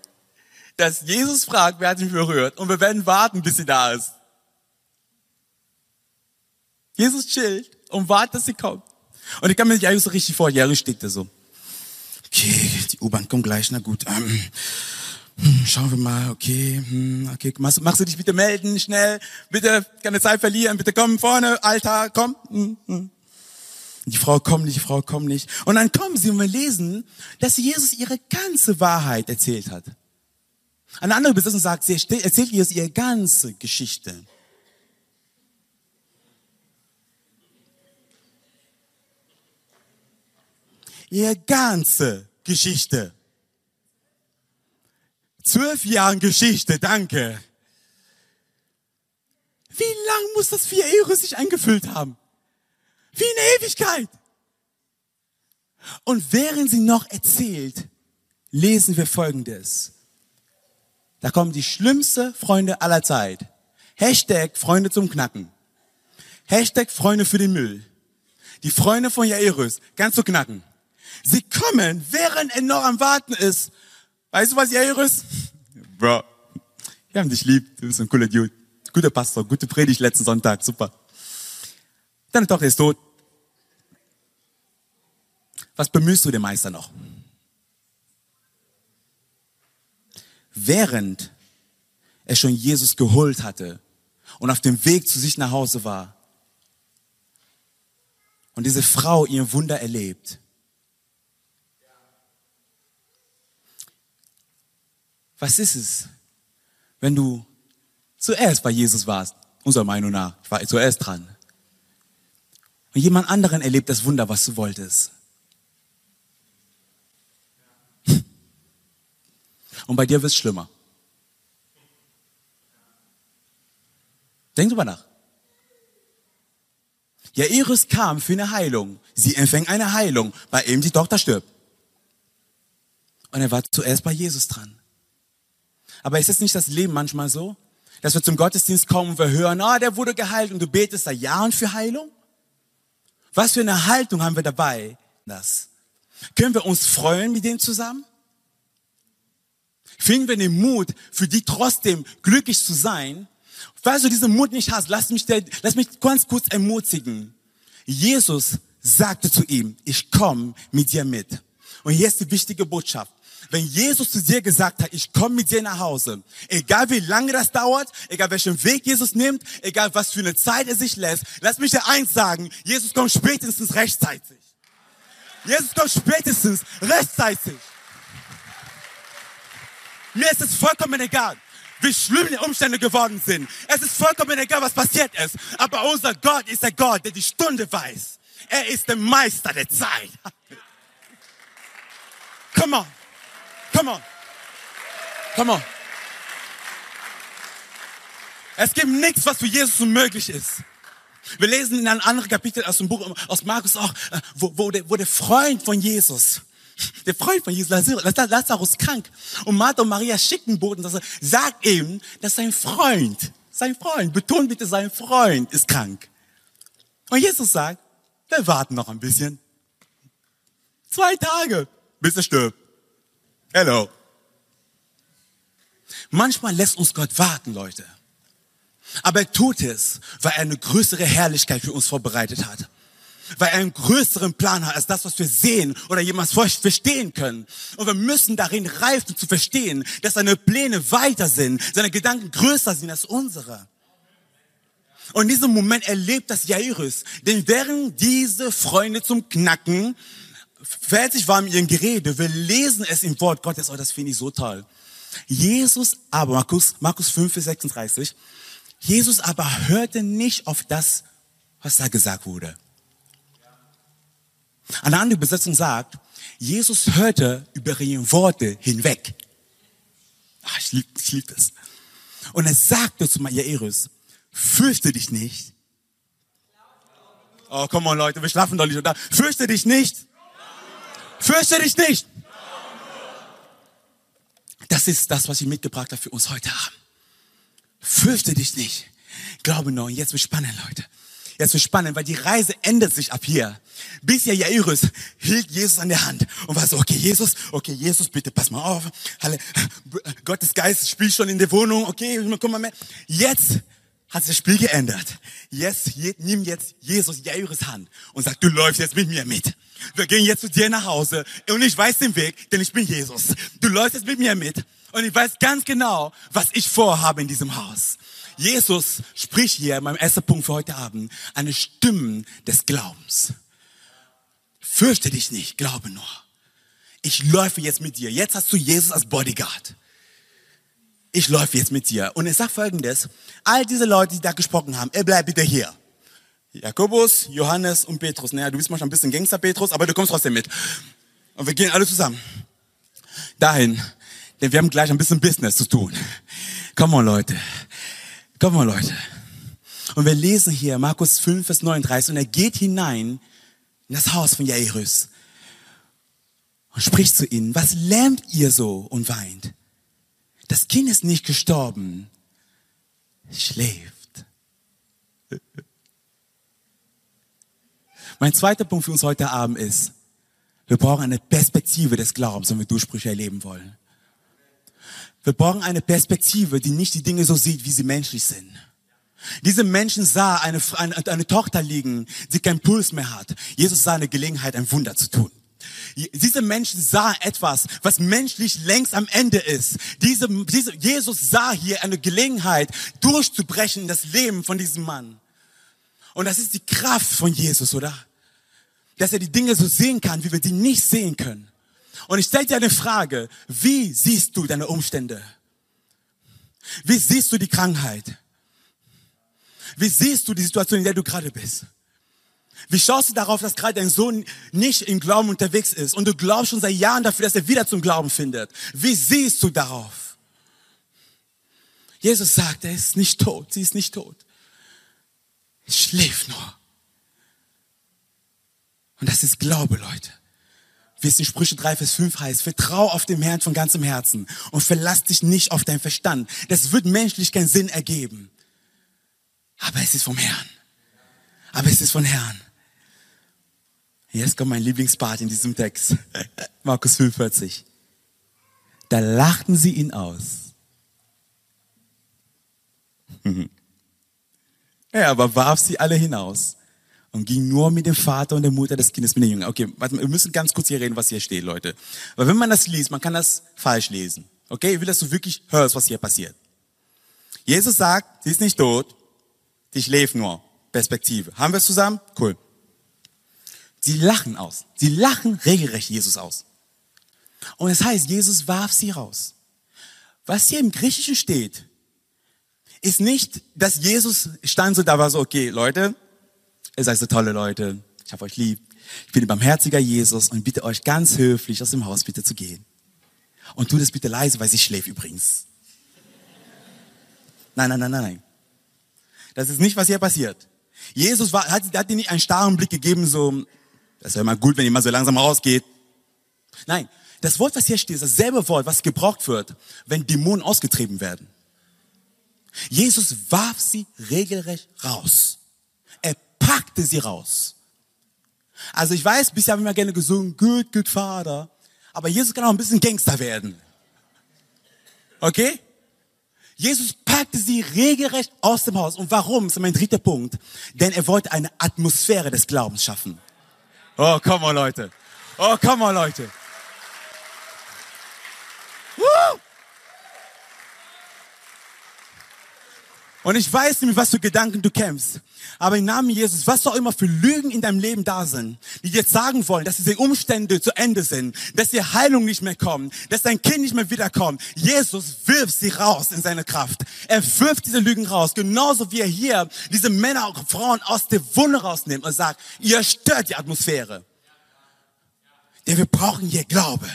dass Jesus fragt, wer hat mich berührt? Und wir werden warten, bis sie da ist. Jesus chillt und wartet, dass sie kommt. Und ich kann mir Jairus so richtig vor, Jairus steht da so. Okay, die U-Bahn kommt gleich, na gut. Ähm, hm, schauen wir mal, okay, hm, okay, machst, machst du dich bitte melden, schnell, bitte keine Zeit verlieren, bitte komm vorne, Alter, komm. Hm. Die Frau kommt nicht, die Frau kommt nicht. Und dann kommen sie und wir lesen, dass Jesus ihre ganze Wahrheit erzählt hat. Eine andere Übersetzung sagt, sie erzählt Jesus ihre ganze Geschichte. ihre ganze Geschichte. Zwölf Jahre Geschichte, danke. Wie lang muss das für Jairus sich eingefüllt haben? Wie eine Ewigkeit. Und während sie noch erzählt, lesen wir Folgendes. Da kommen die schlimmsten Freunde aller Zeit. Hashtag Freunde zum Knacken. Hashtag Freunde für den Müll. Die Freunde von Jairus, ganz zu knacken. Sie kommen, während er noch am Warten ist. Weißt du was, Jairus? Bro, wir haben dich lieb. Du bist ein cooler Dude. Guter Pastor, gute Predigt letzten Sonntag, super. Deine Tochter ist tot. Was bemühst du den Meister noch? Während er schon Jesus geholt hatte und auf dem Weg zu sich nach Hause war und diese Frau ihr Wunder erlebt. Was ist es, wenn du zuerst bei Jesus warst, unserer Meinung nach, ich war zuerst dran, und jemand anderen erlebt das Wunder, was du wolltest? Und bei dir wird es schlimmer. Denk drüber nach. Jairus kam für eine Heilung. Sie empfängt eine Heilung, bei ihm die Tochter stirbt. Und er war zuerst bei Jesus dran. Aber ist es nicht das Leben manchmal so, dass wir zum Gottesdienst kommen und wir hören, ah, der wurde geheilt und du betest seit Jahren für Heilung? Was für eine Haltung haben wir dabei? Das. Können wir uns freuen mit dem zusammen? Finden wir den Mut, für die trotzdem glücklich zu sein? Falls du diesen Mut nicht hast, lass mich, lass mich ganz kurz ermutigen. Jesus sagte zu ihm, ich komme mit dir mit. Und hier ist die wichtige Botschaft. Wenn Jesus zu dir gesagt hat, ich komme mit dir nach Hause, egal wie lange das dauert, egal welchen Weg Jesus nimmt, egal was für eine Zeit er sich lässt, lass mich dir eins sagen, Jesus kommt spätestens rechtzeitig. Jesus kommt spätestens rechtzeitig. Mir ist es vollkommen egal, wie schlimm die Umstände geworden sind. Es ist vollkommen egal, was passiert ist. Aber unser Gott ist der Gott, der die Stunde weiß. Er ist der Meister der Zeit. *laughs* Come on. Come on. Come on. Es gibt nichts, was für Jesus unmöglich ist. Wir lesen in einem anderen Kapitel aus dem Buch, aus Markus auch, äh, wo, wo, der, wo der Freund von Jesus der Freund von Jesus, Lazarus, krank. Und Martha und Maria schicken Boten, dass er sagt ihm, dass sein Freund, sein Freund, betont bitte, sein Freund ist krank. Und Jesus sagt, wir warten noch ein bisschen. Zwei Tage, bis er stirbt. Hello. Manchmal lässt uns Gott warten, Leute. Aber er tut es, weil er eine größere Herrlichkeit für uns vorbereitet hat weil er einen größeren Plan hat als das, was wir sehen oder jemals verstehen können. Und wir müssen darin reifen zu verstehen, dass seine Pläne weiter sind, seine Gedanken größer sind als unsere. Und in diesem Moment erlebt das Jairus, denn während diese Freunde zum Knacken fertig waren mit ihrem Gerede, wir lesen es im Wort Gottes, oh, das finde ich so toll. Jesus aber, Markus, Markus 5, 36, Jesus aber hörte nicht auf das, was da gesagt wurde. Eine andere Übersetzung sagt, Jesus hörte über ihre Worte hinweg. Ach, ich liebe ich lieb das. Und er sagte zu Jairus, fürchte dich nicht. Oh, komm on, Leute, wir schlafen doch nicht. Da. Fürchte dich nicht. Fürchte dich nicht. Das ist das, was ich mitgebracht habe für uns heute Abend. Fürchte dich nicht. Glaube nur, und jetzt wird spannend, Leute. Jetzt wird spannend, weil die Reise ändert sich ab hier. Bisher Jairus hielt Jesus an der Hand und war so, okay, Jesus, okay, Jesus, bitte pass mal auf. Halle, Gottes Geist spielt schon in der Wohnung, okay, komm mal mehr. Jetzt hat sich das Spiel geändert. Jetzt, nimm jetzt Jesus Jairus Hand und sag, du läufst jetzt mit mir mit. Wir gehen jetzt zu dir nach Hause und ich weiß den Weg, denn ich bin Jesus. Du läufst jetzt mit mir mit und ich weiß ganz genau, was ich vorhabe in diesem Haus. Jesus spricht hier, mein erster Punkt für heute Abend, eine Stimme des Glaubens. Fürchte dich nicht, glaube nur. Ich läufe jetzt mit dir. Jetzt hast du Jesus als Bodyguard. Ich läufe jetzt mit dir. Und er sagt folgendes, all diese Leute, die da gesprochen haben, er bleibt bitte hier. Jakobus, Johannes und Petrus. Naja, du bist manchmal ein bisschen Gangster, Petrus, aber du kommst trotzdem mit. Und wir gehen alle zusammen dahin, denn wir haben gleich ein bisschen Business zu tun. Komm mal, Leute. Komm mal, Leute. Und wir lesen hier Markus 5, Vers 39 und er geht hinein in das Haus von Jairus und spricht zu ihnen, was lähmt ihr so und weint? Das Kind ist nicht gestorben, es schläft. Mein zweiter Punkt für uns heute Abend ist, wir brauchen eine Perspektive des Glaubens, wenn wir Durchbrüche erleben wollen. Wir brauchen eine Perspektive, die nicht die Dinge so sieht, wie sie menschlich sind. Diese Menschen sah eine, eine, eine Tochter liegen, die keinen Puls mehr hat. Jesus sah eine Gelegenheit, ein Wunder zu tun. Diese Menschen sahen etwas, was menschlich längst am Ende ist. Diese, diese, Jesus sah hier eine Gelegenheit, durchzubrechen das Leben von diesem Mann. Und das ist die Kraft von Jesus, oder? Dass er die Dinge so sehen kann, wie wir die nicht sehen können. Und ich stelle dir eine Frage, wie siehst du deine Umstände? Wie siehst du die Krankheit? Wie siehst du die Situation, in der du gerade bist? Wie schaust du darauf, dass gerade dein Sohn nicht im Glauben unterwegs ist und du glaubst schon seit Jahren dafür, dass er wieder zum Glauben findet? Wie siehst du darauf? Jesus sagt, er ist nicht tot, sie ist nicht tot. Es schläft nur. Und das ist Glaube, Leute. Wie es in Sprüche 3, Vers 5 heißt, vertrau auf den Herrn von ganzem Herzen und verlass dich nicht auf deinen Verstand. Das wird menschlich keinen Sinn ergeben. Aber es ist vom Herrn. Aber es ist von Herrn. Jetzt kommt mein Lieblingspart in diesem Text. *laughs* Markus 45. Da lachten sie ihn aus. *laughs* er aber warf sie alle hinaus und ging nur mit dem Vater und der Mutter des Kindes mit den Jüngern. Okay, warte mal, wir müssen ganz kurz hier reden, was hier steht, Leute. Weil wenn man das liest, man kann das falsch lesen. Okay, ich will, dass du wirklich hörst, was hier passiert. Jesus sagt, sie ist nicht tot, sie schläft nur. Perspektive. Haben wir es zusammen? Cool. Sie lachen aus. Sie lachen regelrecht Jesus aus. Und es heißt, Jesus warf sie raus. Was hier im Griechischen steht, ist nicht, dass Jesus stand so da war so, okay, Leute, Ihr seid so tolle Leute. Ich habe euch lieb. Ich bin ein barmherziger Jesus und bitte euch ganz höflich aus dem Haus bitte zu gehen. Und tu das bitte leise, weil sie schläft übrigens. Nein, nein, nein, nein, nein. Das ist nicht, was hier passiert. Jesus war, hat, hat dir nicht einen starren Blick gegeben, so, das wäre mal gut, wenn ihr mal so langsam rausgeht. Nein, das Wort, was hier steht, ist dasselbe Wort, was gebraucht wird, wenn Dämonen ausgetrieben werden. Jesus warf sie regelrecht raus packte sie raus. Also ich weiß, bisher haben wir gerne gesungen, good, good Vater. Aber Jesus kann auch ein bisschen Gangster werden. Okay? Jesus packte sie regelrecht aus dem Haus. Und warum? Das ist mein dritter Punkt. Denn er wollte eine Atmosphäre des Glaubens schaffen. Oh, komm mal, Leute. Oh, komm mal, Leute. Woo! Und ich weiß nicht, mit was für Gedanken du kämpfst. Aber im Namen Jesus, was auch immer für Lügen in deinem Leben da sind, die dir sagen wollen, dass diese Umstände zu Ende sind, dass die Heilung nicht mehr kommt, dass dein Kind nicht mehr wiederkommt. Jesus wirft sie raus in seine Kraft. Er wirft diese Lügen raus. Genauso wie er hier diese Männer und Frauen aus der Wunde rausnimmt und sagt, ihr stört die Atmosphäre. Denn wir brauchen hier Glaube.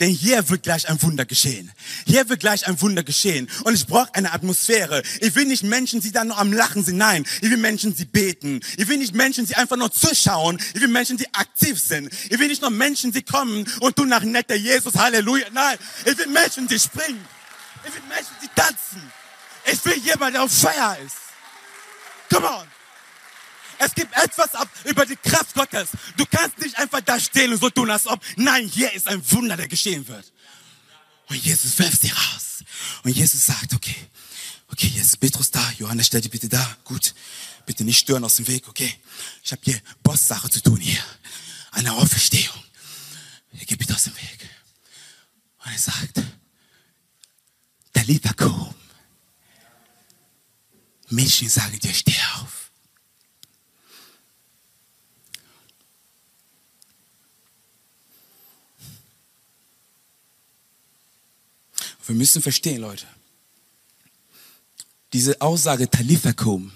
Denn hier wird gleich ein Wunder geschehen. Hier wird gleich ein Wunder geschehen. Und ich brauche eine Atmosphäre. Ich will nicht Menschen, die dann nur am Lachen sind. Nein, ich will Menschen, die beten. Ich will nicht Menschen, die einfach nur zuschauen. Ich will Menschen, die aktiv sind. Ich will nicht nur Menschen, die kommen und du nach netter Jesus, Halleluja. Nein, ich will Menschen, die springen. Ich will Menschen, die tanzen. Ich will jemanden, der auf Feier ist. Come on. Es gibt etwas ab über die Kraft Gottes. Du kannst nicht einfach da stehen und so tun, als ob, nein, hier ist ein Wunder, der geschehen wird. Und Jesus wirft sie raus. Und Jesus sagt, okay, okay, jetzt ist Petrus da, Johannes, stell dich bitte da, gut. Bitte nicht stören aus dem Weg, okay? Ich habe hier Bosssache zu tun hier. Eine Auferstehung. Hier geh bitte aus dem Weg. Und er sagt, Talitha komm. Mädchen, sage dir, steh auf. Wir müssen verstehen, Leute. Diese Aussage Talithakum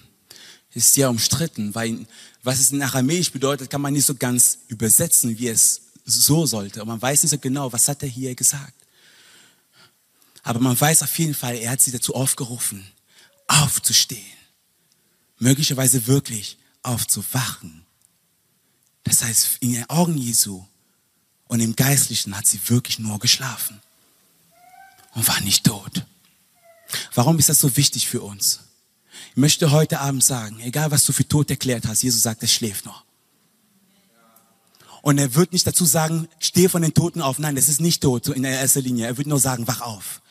ist sehr umstritten, weil was es in Aramäisch bedeutet, kann man nicht so ganz übersetzen, wie es so sollte. Und man weiß nicht so genau, was hat er hier gesagt. Aber man weiß auf jeden Fall, er hat sie dazu aufgerufen, aufzustehen. Möglicherweise wirklich aufzuwachen. Das heißt, in den Augen Jesu und im Geistlichen hat sie wirklich nur geschlafen und war nicht tot. Warum ist das so wichtig für uns? Ich möchte heute Abend sagen, egal was du für tot erklärt hast, Jesus sagt, er schläft noch. Und er wird nicht dazu sagen, steh von den Toten auf. Nein, das ist nicht tot in der ersten Linie. Er wird nur sagen, wach auf.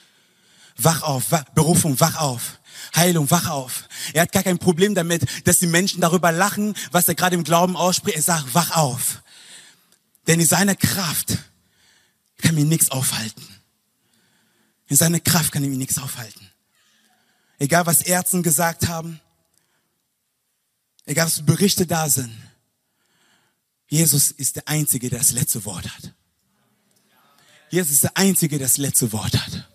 Wach auf, Berufung, wach auf. Heilung, wach auf. Er hat gar kein Problem damit, dass die Menschen darüber lachen, was er gerade im Glauben ausspricht. Er sagt, wach auf. Denn in seiner Kraft kann mir nichts aufhalten. In seiner Kraft kann mir nichts aufhalten. Egal was Ärzte gesagt haben, egal was Berichte da sind. Jesus ist der Einzige, der das letzte Wort hat. Jesus ist der Einzige, der das letzte Wort hat.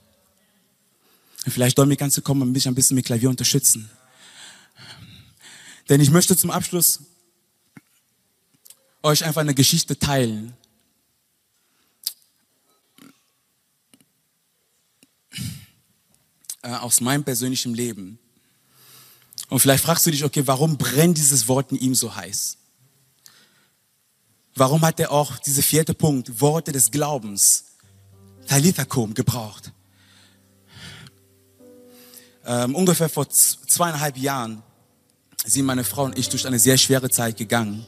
Und vielleicht Dominik kannst du kommen und mich ein bisschen mit Klavier unterstützen. Denn ich möchte zum Abschluss euch einfach eine Geschichte teilen. Äh, aus meinem persönlichen Leben. Und vielleicht fragst du dich, okay, warum brennt dieses Wort in ihm so heiß? Warum hat er auch diese vierte Punkt, Worte des Glaubens, Talithakum, gebraucht? Ähm, ungefähr vor zweieinhalb Jahren sind meine Frau und ich durch eine sehr schwere Zeit gegangen.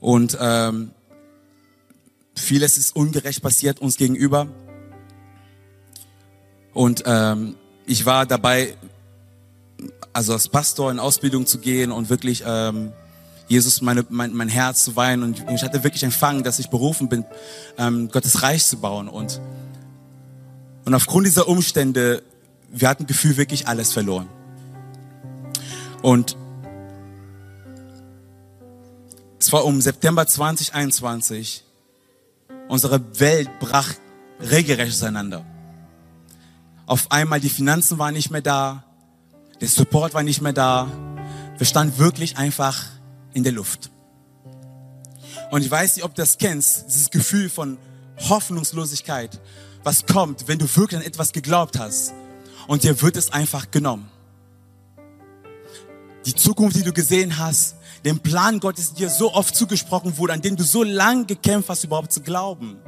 Und ähm, vieles ist ungerecht passiert uns gegenüber. Und ähm, ich war dabei, also als Pastor in Ausbildung zu gehen und wirklich ähm, Jesus meine, mein, mein Herz zu weinen. Und ich hatte wirklich empfangen, dass ich berufen bin, ähm, Gottes Reich zu bauen. Und, und aufgrund dieser Umstände wir hatten Gefühl wirklich alles verloren. Und es war um September 2021. Unsere Welt brach regelrecht auseinander. Auf einmal die Finanzen waren nicht mehr da, der Support war nicht mehr da. Wir standen wirklich einfach in der Luft. Und ich weiß nicht, ob du das kennst, dieses Gefühl von Hoffnungslosigkeit, was kommt, wenn du wirklich an etwas geglaubt hast und dir wird es einfach genommen. Die Zukunft, die du gesehen hast, den Plan Gottes dir so oft zugesprochen wurde, an den du so lange gekämpft hast, überhaupt zu glauben.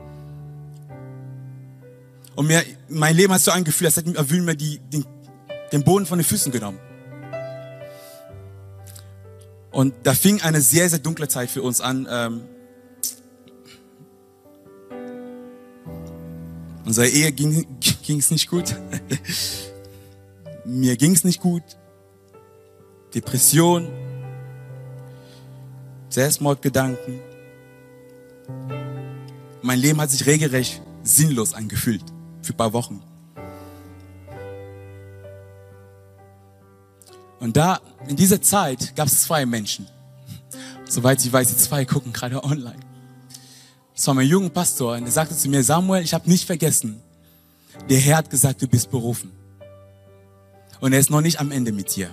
Und mir, mein Leben hat so angefühlt, als hätte er mir die, den, den Boden von den Füßen genommen. Und da fing eine sehr, sehr dunkle Zeit für uns an. Ähm, unsere Ehe ging *laughs* es nicht gut. *laughs* mir ging es nicht gut, Depression, Selbstmordgedanken. Mein Leben hat sich regelrecht sinnlos angefühlt für ein paar Wochen. Und da, in dieser Zeit, gab es zwei Menschen. Soweit ich weiß, die zwei gucken gerade online. Das war mein junger Pastor und er sagte zu mir, Samuel, ich habe nicht vergessen, der Herr hat gesagt, du bist berufen. Und er ist noch nicht am Ende mit dir.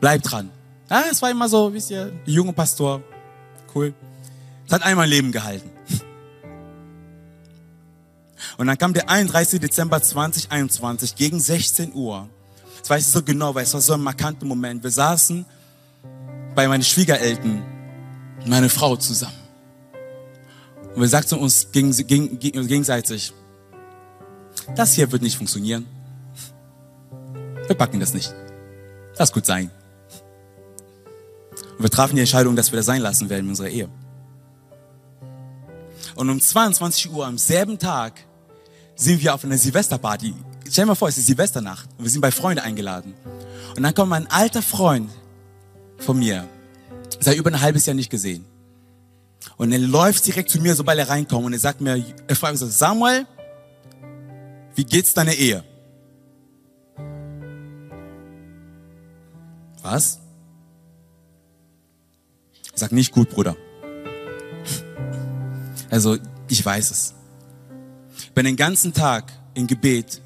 Bleib dran. Ja, es war immer so, wisst ihr, junger Pastor. Cool. Es hat einmal Leben gehalten. Und dann kam der 31. Dezember 2021 gegen 16 Uhr. Das weiß ich so genau, weil es war so ein markanter Moment. Wir saßen bei meinen Schwiegereltern, meine Frau zusammen. Und wir sagten uns gegenseitig, das hier wird nicht funktionieren. Wir packen das nicht. Das gut sein. Und wir trafen die Entscheidung, dass wir das sein lassen werden in unserer Ehe. Und um 22 Uhr am selben Tag sind wir auf einer Silvesterparty. Stell dir mal vor, es ist Silvesternacht und wir sind bei Freunden eingeladen. Und dann kommt mein alter Freund von mir, seit über ein halbes Jahr nicht gesehen. Und er läuft direkt zu mir, sobald er reinkommt und er sagt mir, er fragt mich so, Samuel, wie geht's deiner Ehe? Was? Sag nicht gut, Bruder. *laughs* Also, ich weiß es. Bin den ganzen Tag im Gebet,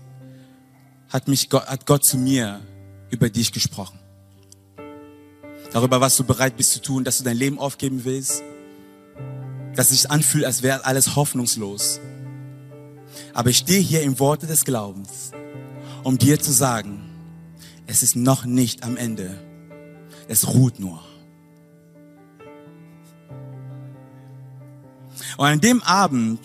hat, mich Gott, hat Gott zu mir über dich gesprochen. Darüber, was du bereit bist zu tun, dass du dein Leben aufgeben willst. dass es sich anfühlt, als wäre alles hoffnungslos. Aber ich stehe hier im Worte des Glaubens, um dir zu sagen, es ist noch nicht am Ende. Es ruht nur. Und an dem Abend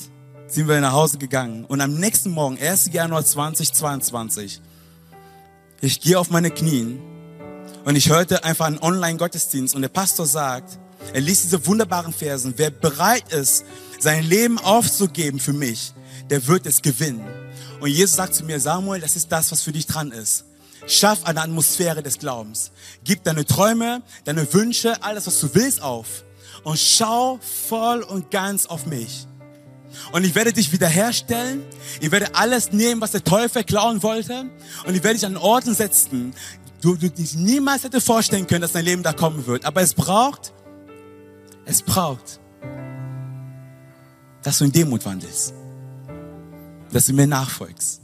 sind wir nach Hause gegangen und am nächsten Morgen, 1. Januar 2022, ich gehe auf meine Knien und ich hörte einfach einen Online-Gottesdienst und der Pastor sagt, er liest diese wunderbaren Versen, wer bereit ist, sein Leben aufzugeben für mich, der wird es gewinnen. Und Jesus sagt zu mir, Samuel, das ist das, was für dich dran ist. Schaff eine Atmosphäre des Glaubens. Gib deine Träume, deine Wünsche, alles, was du willst, auf. Und schau voll und ganz auf mich. Und ich werde dich wiederherstellen. Ich werde alles nehmen, was der Teufel klauen wollte. Und ich werde dich an Orten setzen, du, du dich niemals hätte vorstellen können, dass dein Leben da kommen wird. Aber es braucht, es braucht, dass du in Demut wandelst. Dass du mir nachfolgst.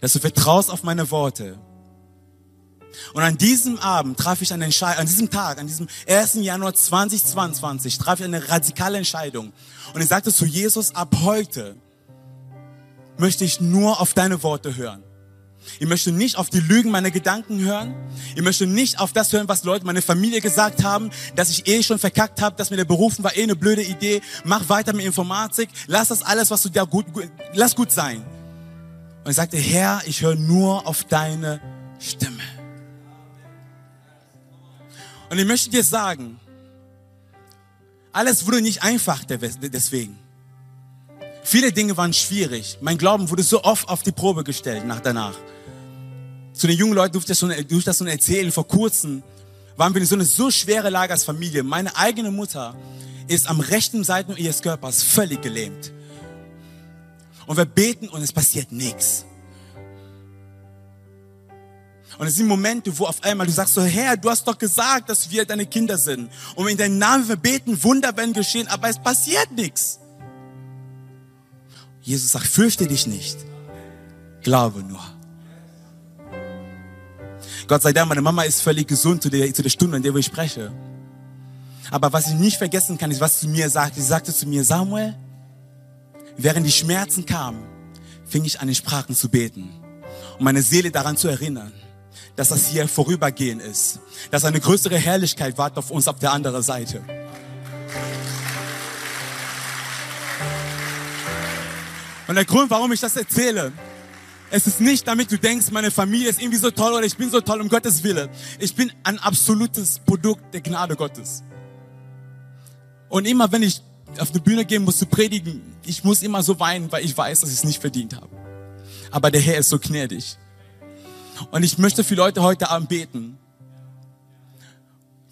Dass du vertraust auf meine Worte. Und an diesem Abend traf ich eine Entscheidung, an diesem Tag, an diesem 1. Januar 2022, traf ich eine radikale Entscheidung. Und ich sagte zu Jesus, ab heute möchte ich nur auf deine Worte hören. Ich möchte nicht auf die Lügen meiner Gedanken hören. Ich möchte nicht auf das hören, was Leute, meine Familie gesagt haben, dass ich eh schon verkackt habe, dass mir der Berufen war eh eine blöde Idee. Mach weiter mit Informatik. Lass das alles, was du da gut, gut lass gut sein. Und ich sagte, Herr, ich höre nur auf deine Stimme. Und ich möchte dir sagen, alles wurde nicht einfach deswegen. Viele Dinge waren schwierig. Mein Glauben wurde so oft auf die Probe gestellt nach danach. Zu den jungen Leuten durfte ich das schon, durfte das schon erzählen. Vor kurzem waren wir in so eine so schwere Lage als Familie. Meine eigene Mutter ist am rechten Seiten ihres Körpers völlig gelähmt. Und wir beten und es passiert nichts. Und es sind Momente, wo auf einmal du sagst so, Herr, du hast doch gesagt, dass wir deine Kinder sind. Und in deinem Namen wir beten, Wunder werden geschehen, aber es passiert nichts. Jesus sagt, fürchte dich nicht. Glaube nur. Gott sei Dank, meine Mama ist völlig gesund zu der, zu der Stunde, in der ich spreche. Aber was ich nicht vergessen kann, ist, was sie mir sagt. Sie sagte zu mir, Samuel, während die Schmerzen kamen, fing ich an, in Sprachen zu beten, um meine Seele daran zu erinnern, dass das hier vorübergehen ist. Dass eine größere Herrlichkeit wartet auf uns auf der anderen Seite. Und der Grund, warum ich das erzähle, es ist nicht, damit du denkst, meine Familie ist irgendwie so toll oder ich bin so toll um Gottes Wille. Ich bin ein absolutes Produkt der Gnade Gottes. Und immer wenn ich auf die Bühne gehen muss zu predigen, ich muss immer so weinen, weil ich weiß, dass ich es nicht verdient habe. Aber der Herr ist so gnädig. Und ich möchte für Leute heute Abend beten,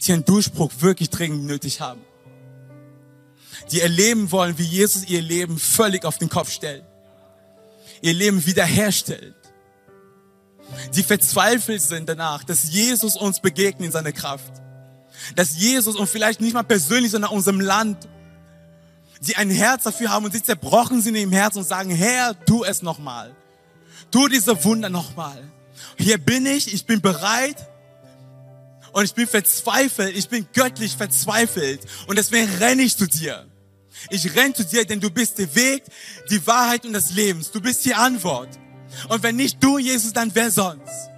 die einen Durchbruch wirklich dringend nötig haben. Die erleben wollen, wie Jesus ihr Leben völlig auf den Kopf stellt. Ihr Leben wiederherstellt. Die verzweifelt sind danach, dass Jesus uns begegnet in seiner Kraft. Dass Jesus und vielleicht nicht mal persönlich, sondern unserem Land, die ein Herz dafür haben und sie zerbrochen sind im Herzen und sagen, Herr, tu es nochmal. Tu diese Wunder nochmal hier bin ich, ich bin bereit und ich bin verzweifelt, ich bin göttlich verzweifelt und deswegen renne ich zu dir. Ich renne zu dir, denn du bist der Weg, die Wahrheit und das Leben. Du bist die Antwort. Und wenn nicht du, Jesus, dann wer sonst?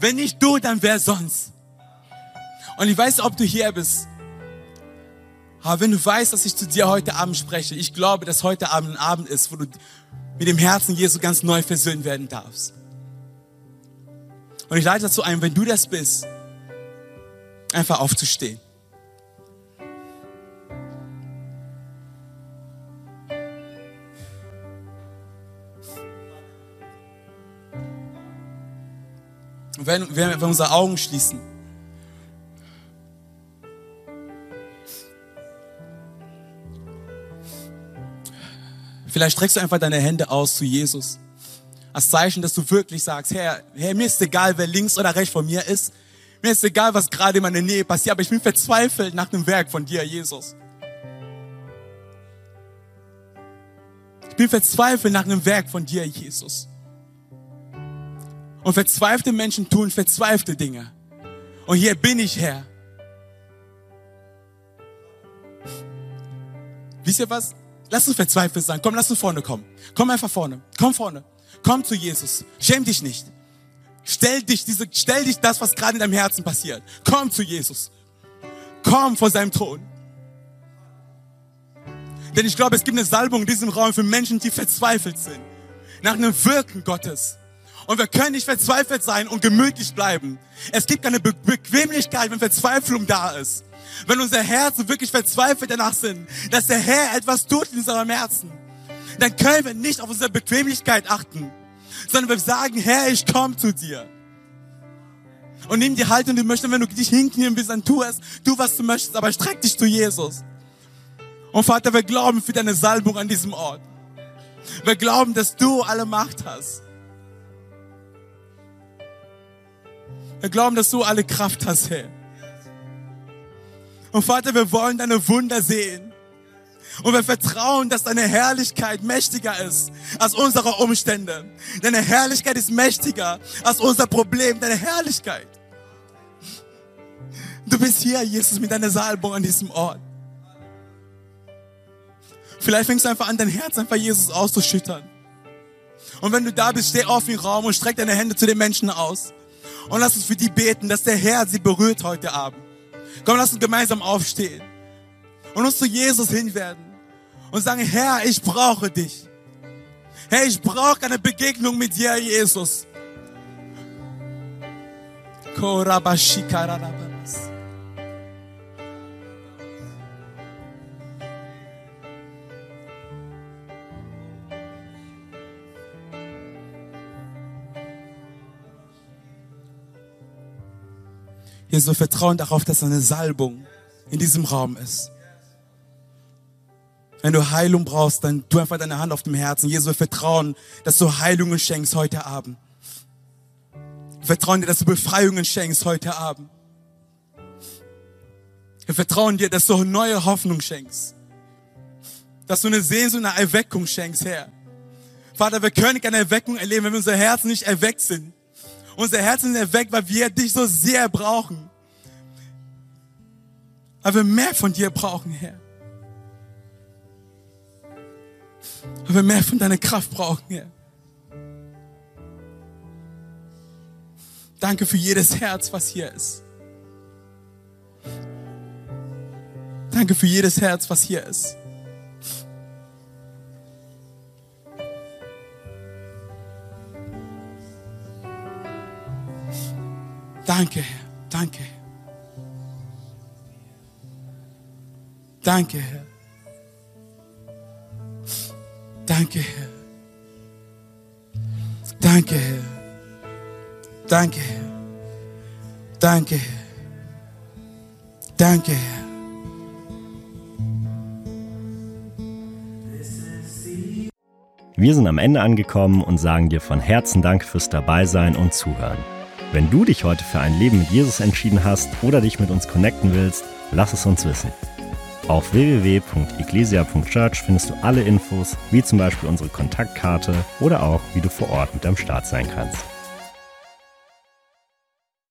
Wenn nicht du, dann wer sonst? Und ich weiß, ob du hier bist. Aber wenn du weißt, dass ich zu dir heute Abend spreche, ich glaube, dass heute Abend ein Abend ist, wo du mit dem Herzen Jesu ganz neu versöhnt werden darfst. Und ich leite dazu ein, wenn du das bist, einfach aufzustehen. Wenn, wenn wir unsere Augen schließen. Vielleicht streckst du einfach deine Hände aus zu Jesus als Zeichen, dass du wirklich sagst, Herr, Herr, mir ist egal, wer links oder rechts von mir ist. Mir ist egal, was gerade in meiner Nähe passiert, aber ich bin verzweifelt nach dem Werk von dir, Jesus. Ich bin verzweifelt nach einem Werk von dir, Jesus. Und verzweifelte Menschen tun verzweifelte Dinge. Und hier bin ich, Herr. wisst ihr was? Lass uns verzweifelt sein. Komm, lass uns vorne kommen. Komm einfach vorne. Komm vorne. Komm zu Jesus. Schäm dich nicht. Stell dich, diese, stell dich das, was gerade in deinem Herzen passiert. Komm zu Jesus. Komm vor seinem Thron. Denn ich glaube, es gibt eine Salbung in diesem Raum für Menschen, die verzweifelt sind. Nach einem Wirken Gottes. Und wir können nicht verzweifelt sein und gemütlich bleiben. Es gibt keine Be Bequemlichkeit, wenn Verzweiflung da ist. Wenn unser Herzen wirklich verzweifelt danach sind, dass der Herr etwas tut in unserem Herzen, dann können wir nicht auf unsere Bequemlichkeit achten, sondern wir sagen, Herr, ich komme zu dir. Und nimm die Haltung, die du möchtest. Wenn du dich hinknien willst, dann tu es. Tu, was du möchtest, aber streck dich zu Jesus. Und Vater, wir glauben für deine Salbung an diesem Ort. Wir glauben, dass du alle Macht hast. Wir glauben, dass du alle Kraft hast, Herr. Und Vater, wir wollen deine Wunder sehen. Und wir vertrauen, dass deine Herrlichkeit mächtiger ist als unsere Umstände. Deine Herrlichkeit ist mächtiger als unser Problem. Deine Herrlichkeit. Du bist hier, Jesus, mit deiner Salbung an diesem Ort. Vielleicht fängst du einfach an, dein Herz einfach Jesus auszuschüttern. Und wenn du da bist, steh auf im Raum und streck deine Hände zu den Menschen aus. Und lass uns für die beten, dass der Herr sie berührt heute Abend. Komm, lass uns gemeinsam aufstehen und uns zu Jesus hinwerden und sagen, Herr, ich brauche dich. Herr, ich brauche eine Begegnung mit dir, Jesus. Jesus, wir vertrauen darauf, dass eine Salbung in diesem Raum ist. Wenn du Heilung brauchst, dann tu einfach deine Hand auf dem Herzen. Jesus, wir vertrauen, dass du Heilungen schenkst heute Abend. Wir vertrauen dir, dass du Befreiungen schenkst heute Abend. Wir vertrauen dir, dass du neue Hoffnung schenkst. Dass du eine Sehnsucht, eine Erweckung schenkst, Herr. Vater, wir können keine Erweckung erleben, wenn unser Herzen nicht erweckt sind. Unser Herzen sind erweckt, weil wir dich so sehr brauchen. Weil wir mehr von dir brauchen, Herr. Weil wir mehr von deiner Kraft brauchen, Herr. Danke für jedes Herz, was hier ist. Danke für jedes Herz, was hier ist. Danke, Herr. Danke. Danke, Herr. Danke, Herr. Danke, Herr. Danke, Herr. Danke, Herr. Danke, Herr. Wir sind am Ende angekommen und sagen dir von Herzen Dank fürs Dabeisein und Zuhören. Wenn du dich heute für ein Leben mit Jesus entschieden hast oder dich mit uns connecten willst, lass es uns wissen. Auf www.ecclesia.church findest du alle Infos, wie zum Beispiel unsere Kontaktkarte oder auch, wie du vor Ort mit am Start sein kannst.